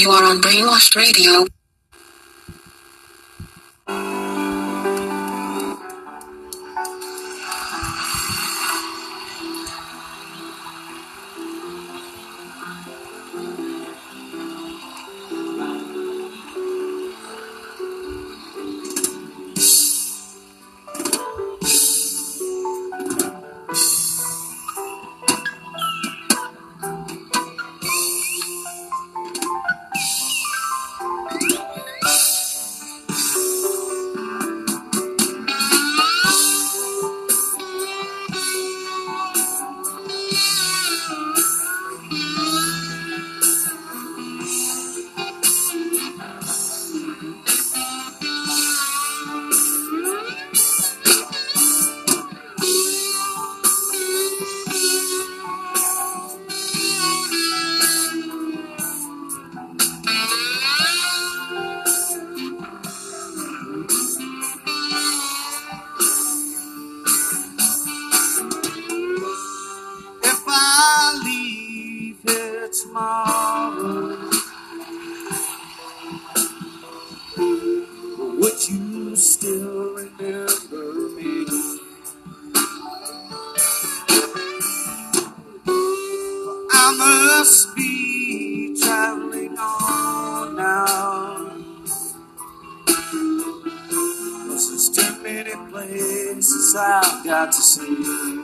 You are on Brainwashed Radio. Many places I've got to see.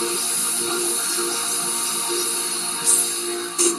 Thank you.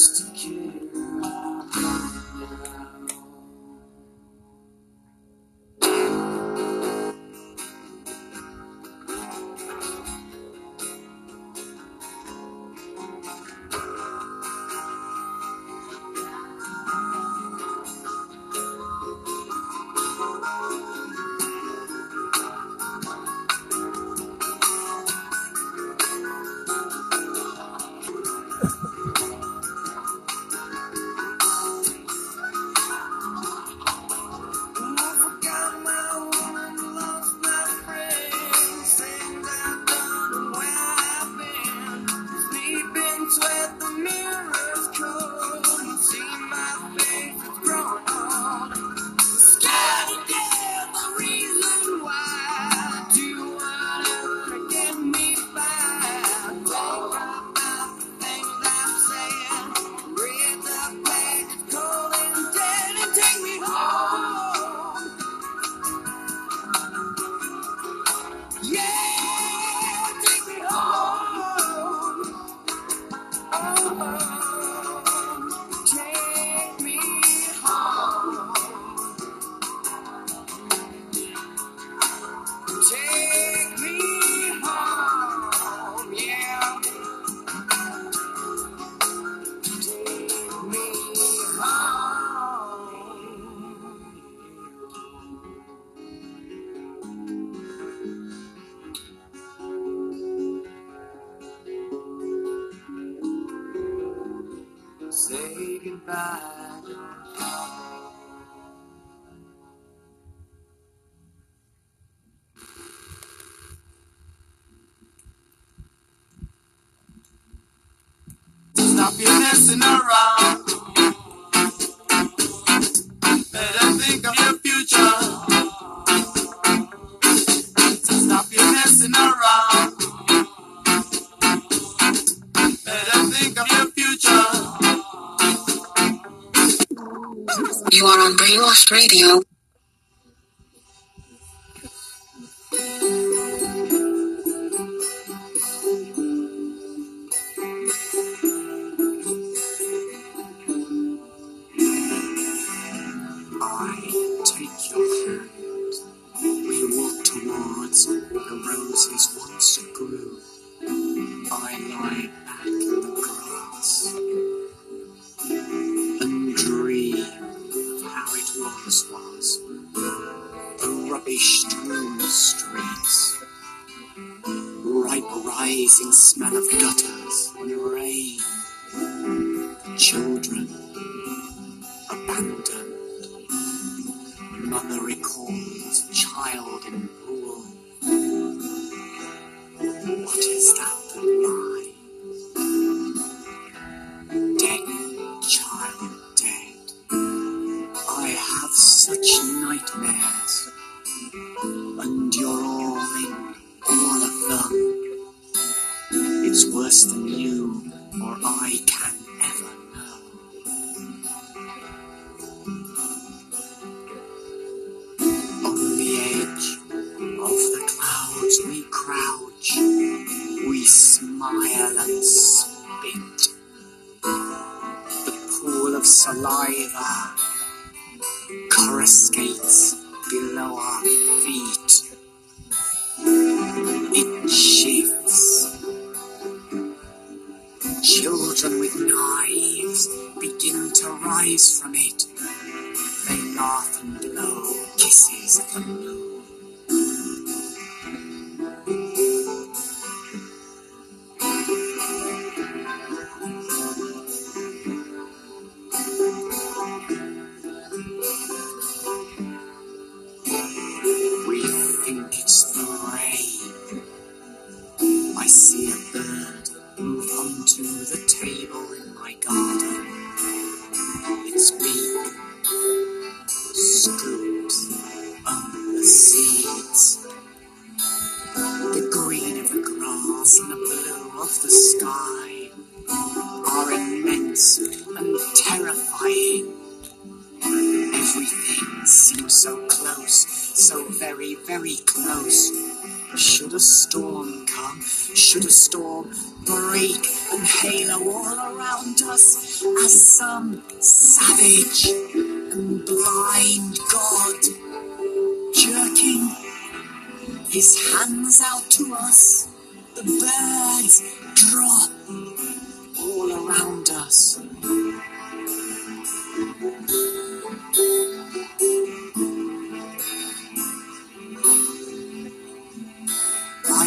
It Stop your messing around. Radio.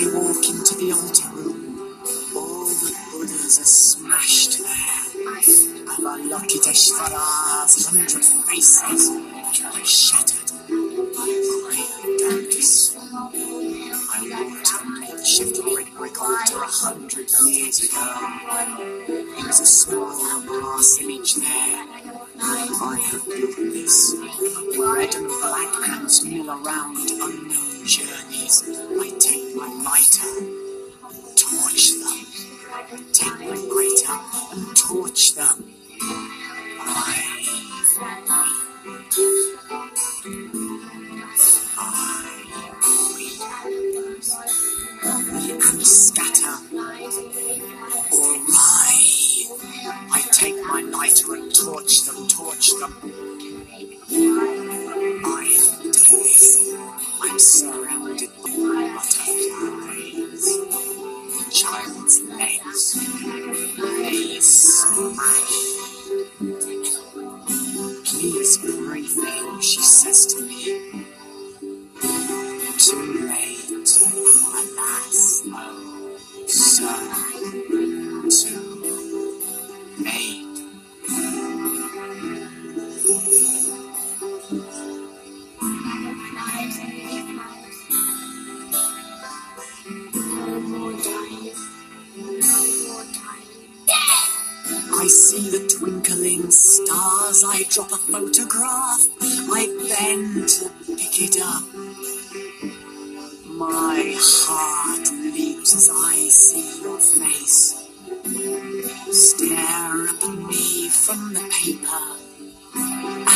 I walk into the altar room, all the Buddhas are smashed there, and the Lokiteshvaras, hundred faces.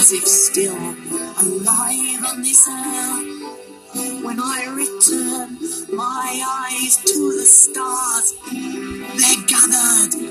as if still alive on this earth. When I return my eyes to the stars, they're gathered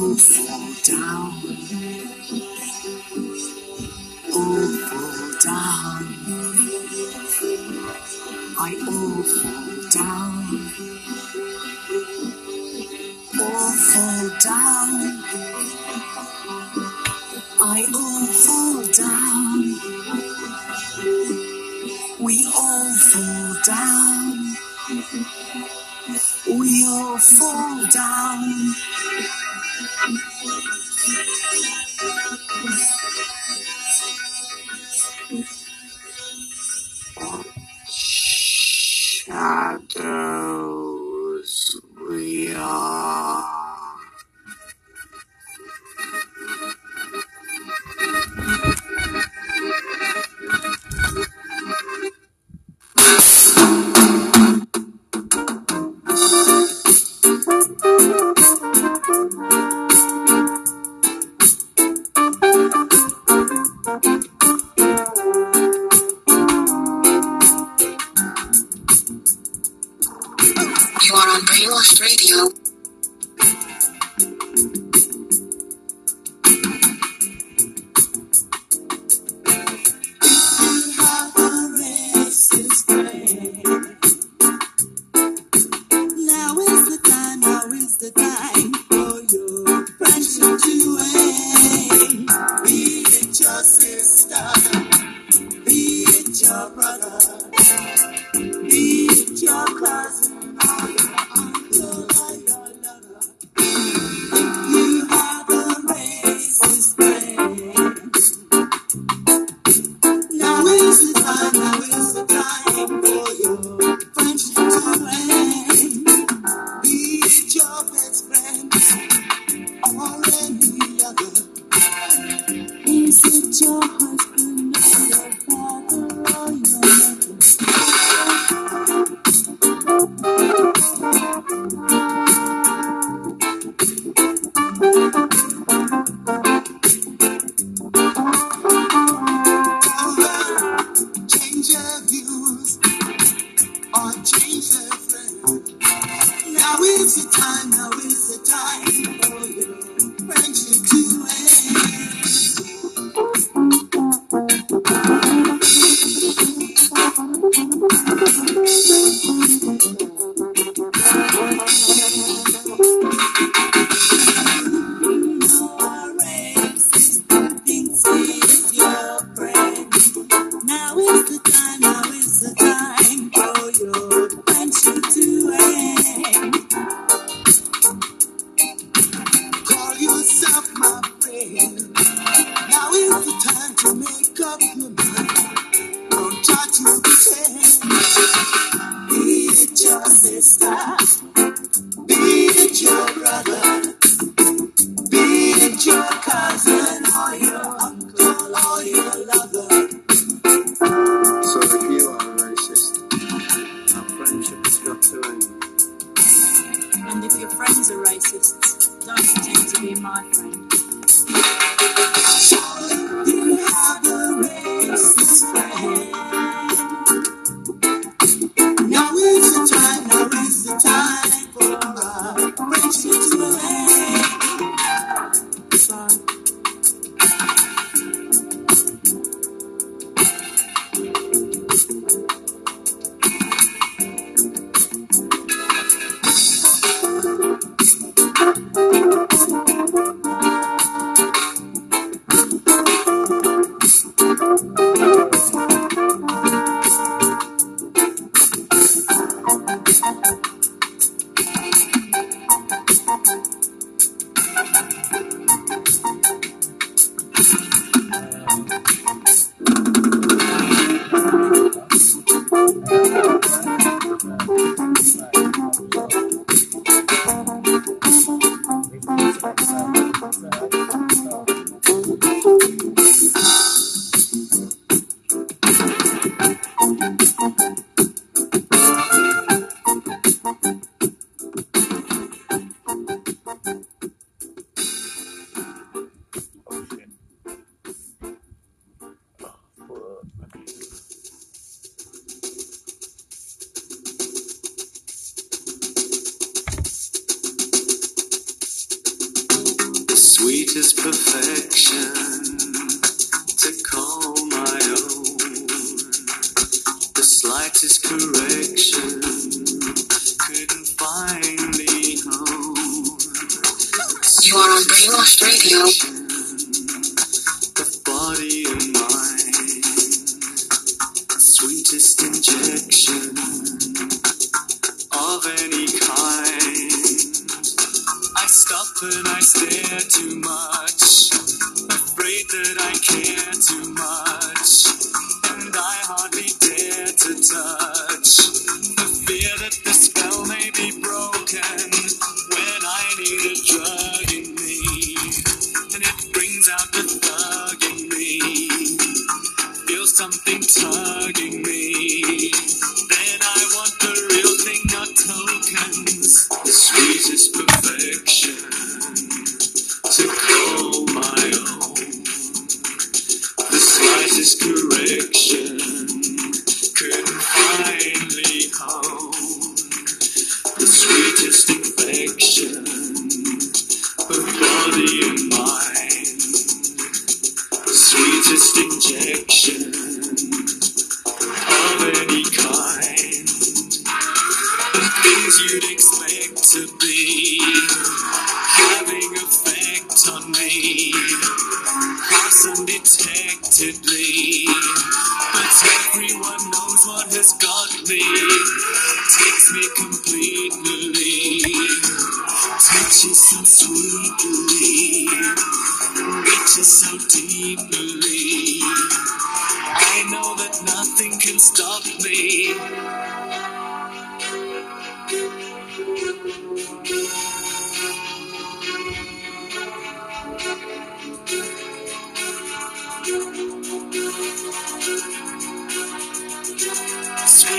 would fall down. All fall down. I all fall down.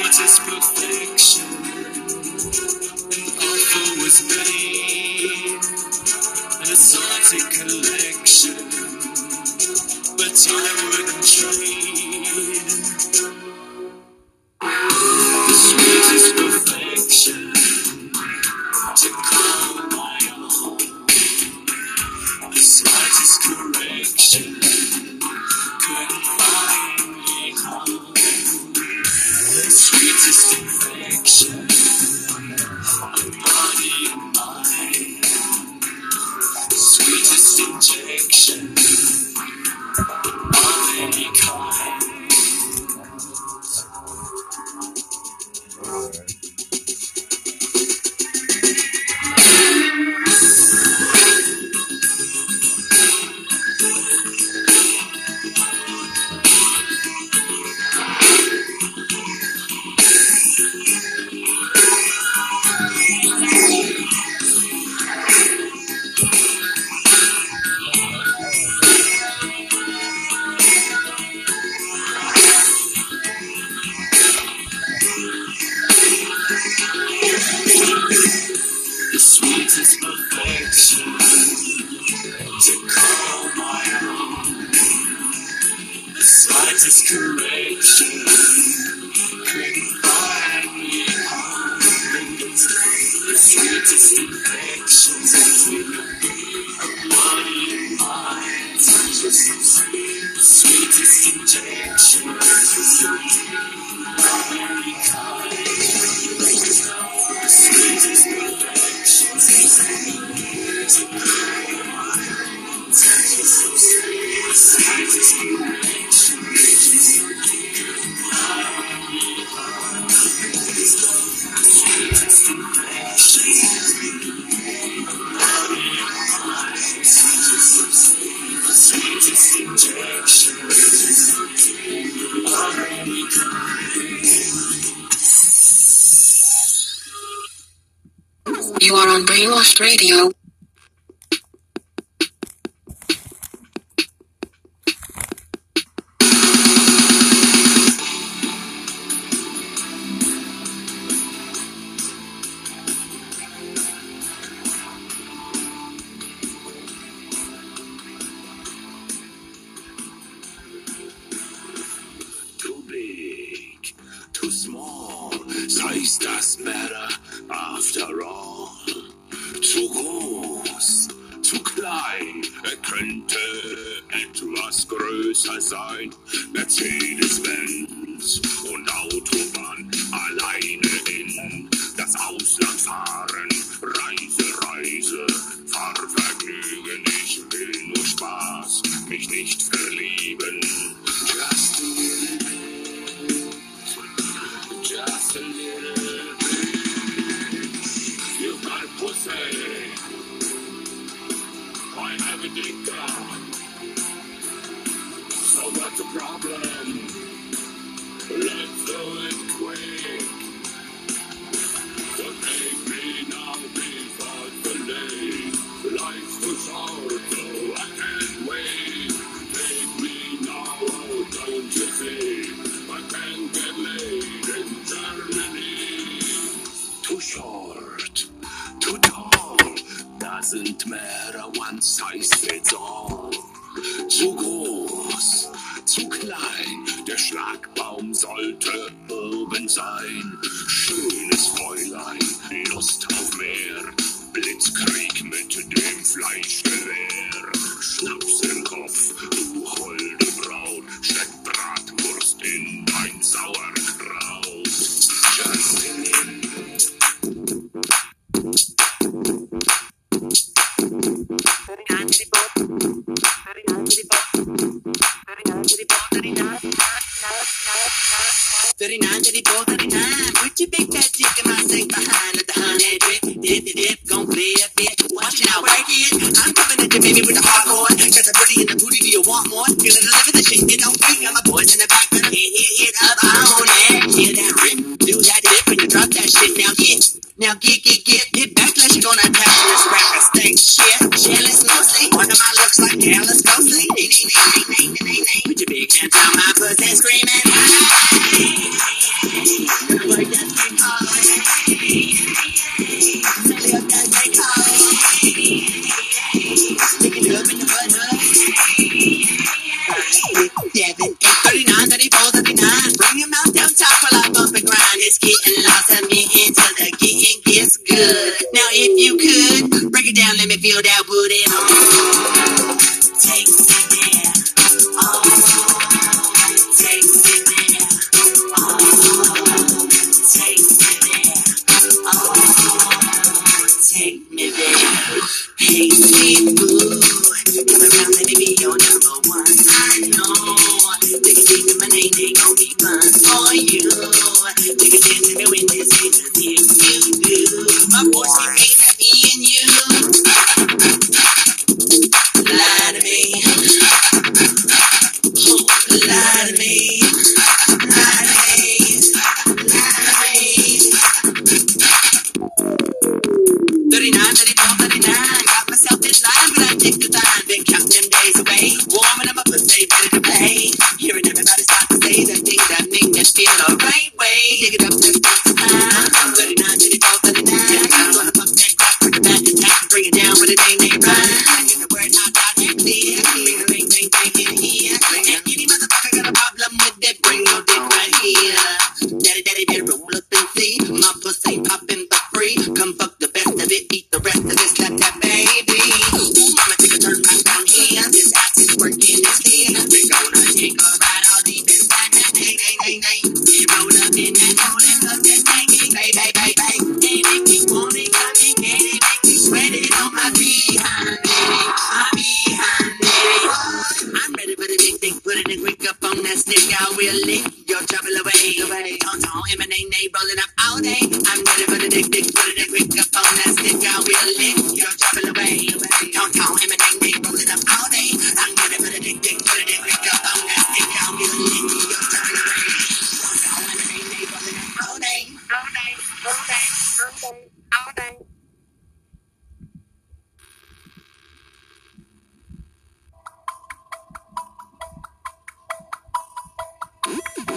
its perfection. An offer was made, an collection, but I wouldn't trade. You are on Brainwash Radio.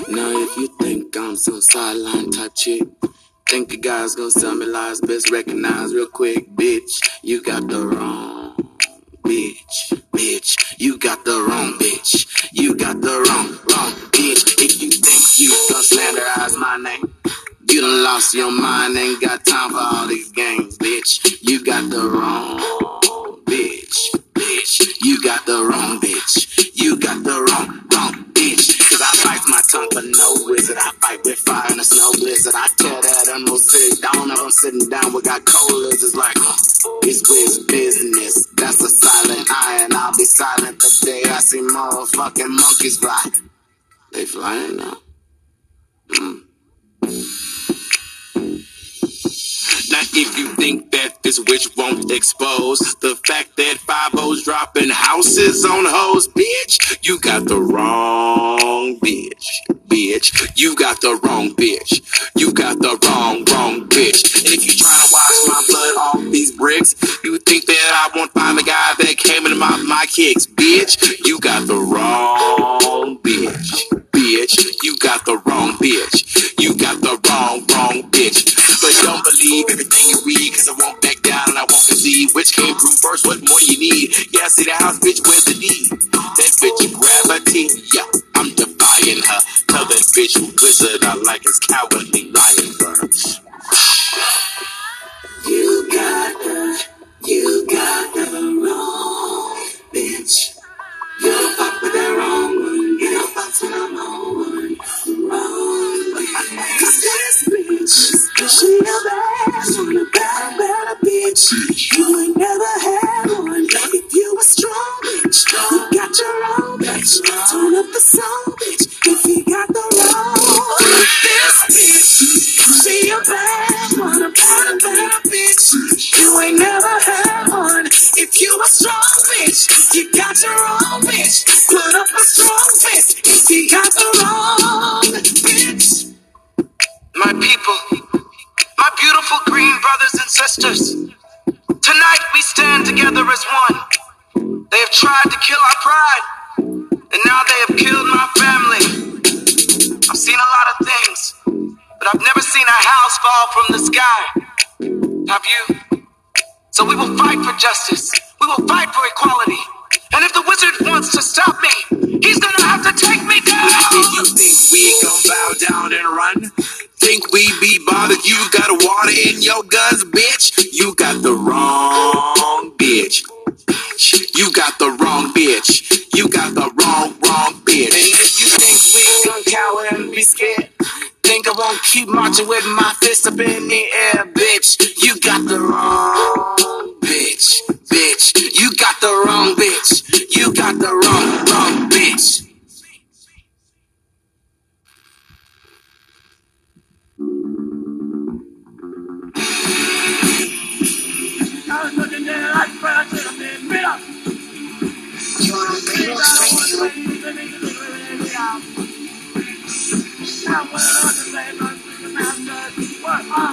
Now if you think I'm some sideline type chick, think you guys gonna sell me lies, best recognize real quick, bitch. You got the wrong. wrong bitch. You got the wrong, wrong bitch. If you think you can slanderize my name, you done lost your mind. Ain't got time for all these games, bitch. You got the wrong bitch, bitch. You got the wrong bitch. You got the wrong, wrong bitch. Cause I bite my tongue for no wizard. I fight with fire and a snow blizzard. I tear that animal city down. If I'm sitting down, we got cold lizards like, it's with business. That's a silent iron. I'll be silent. The I see motherfucking monkeys fly. They flying now. Mm. Now, if you think that this witch won't expose the fact that five O's dropping houses on hoes, bitch, you got the wrong bitch, bitch. You got the wrong bitch. You got the wrong, wrong bitch. And if you trying to wash my blood off these bricks, you think that I won't find the guy my, my kicks, bitch. You got the wrong bitch. Bitch, you got the wrong bitch. You got the wrong, wrong bitch. But don't believe everything you read, cause I won't back down and I won't concede. Which came through first, what more you need? Yeah, see the house, bitch, where's the need? That bitch, gravity, yeah, I'm defying her. Tell that bitch who blizzard I like is cowardly lying. I've never seen a house fall from the sky. Have you? So we will fight for justice. We will fight for equality. And if the wizard wants to stop me, he's gonna have to take me down. You think we gon' bow down and run? Think we be bothered? You got water in your guns, bitch. You got the wrong bitch. You got the wrong bitch. You got the wrong, wrong bitch. And if you think we gon' cower and be scared, think I won't keep marching with my fist up in the air, bitch. You got the wrong bitch, bitch. You got the wrong bitch. You got the wrong, wrong bitch. You on Brainwash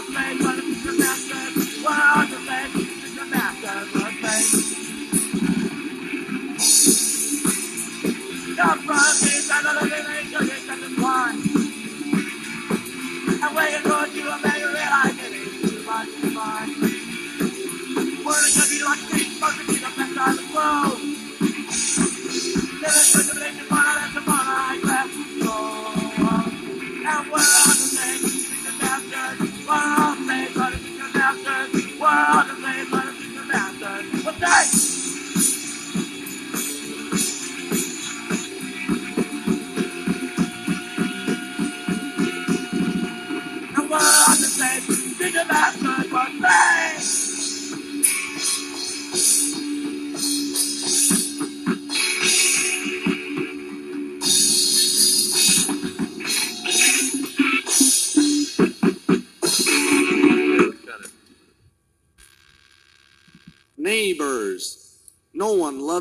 Radio. Neighbors,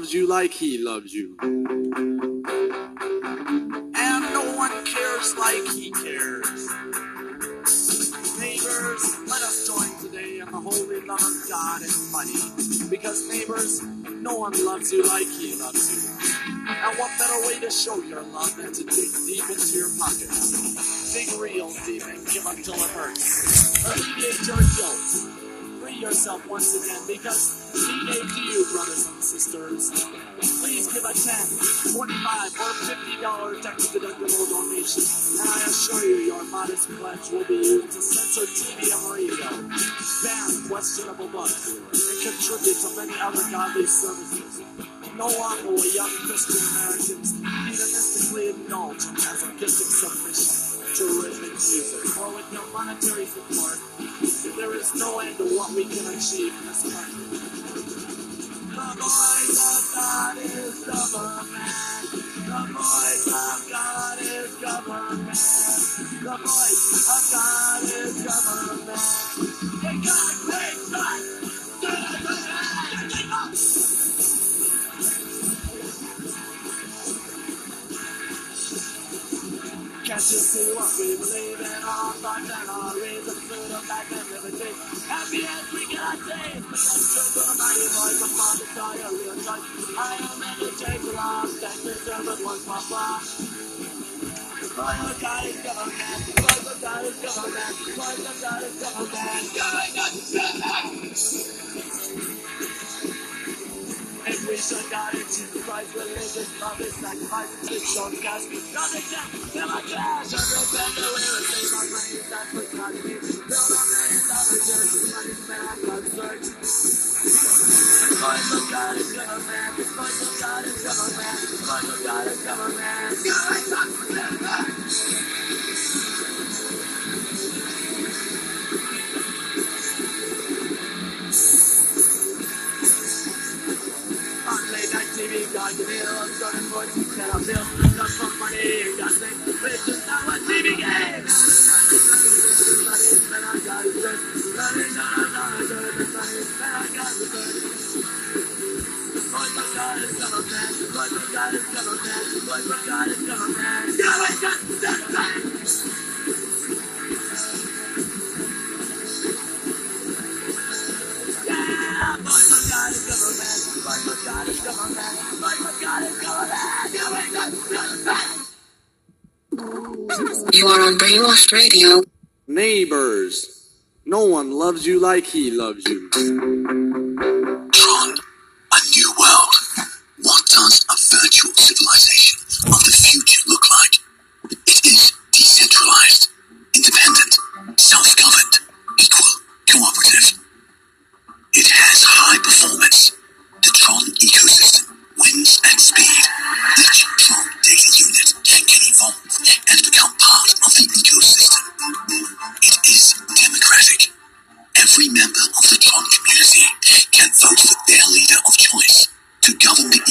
loves you like he loves you. And no one cares like he cares. Neighbors, let us join today in the holy love of God and money. Because neighbors, no one loves you like he loves you. And what better way to show your love than to dig deep into your pockets? Dig real deep and give until it hurts. Alleviate your guilt. Free yourself once again because he gave to you, brothers and sisters. Please give a 10, 25, or $50 tax deductible donation, and I assure you your modest pledge will be used to censor TV and radio, ban questionable books, and contribute to many other godly services. No longer will young Christian Americans hedonistically indulge in masochistic submission to music, or with no monetary support, there is no end to what we can achieve in this country. The voice of God is government. The voice of God is government. The voice of God is government. When God wakes up, You see what we believe in? Our thoughts and our reasons to the fact and liberty. Happy as we. But that's true to the mighty voice of to tell you real touch. I am in the the law. Thank you, servant, once my flaw. The voice of God is government. The voice of God is government. The voice of God is government. Going up, government. And We should God and Jesus Christ, religion, love is sacrifice, and six on gas. Nothing can fill my cash. Every penny we receive, our praise, that's what God needs. Build a million dollar and money spent on God's search. Voice of God is government. Voice of God is government. Voice of God is government. On starting Brainwashed Radio. Neighbors, no one loves you like he loves you. Tron, a new world. What does a virtual civilization of the future look like? Every member of the Tron community can vote for their leader of choice to govern the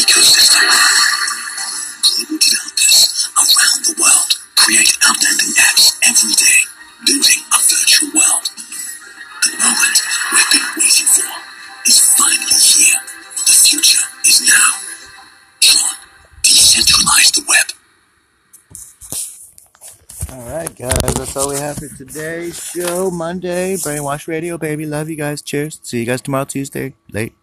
All right, guys, that's all we have for today's show. Monday, Brainwash Radio, baby. Love you guys. Cheers. See you guys tomorrow, Tuesday. Late.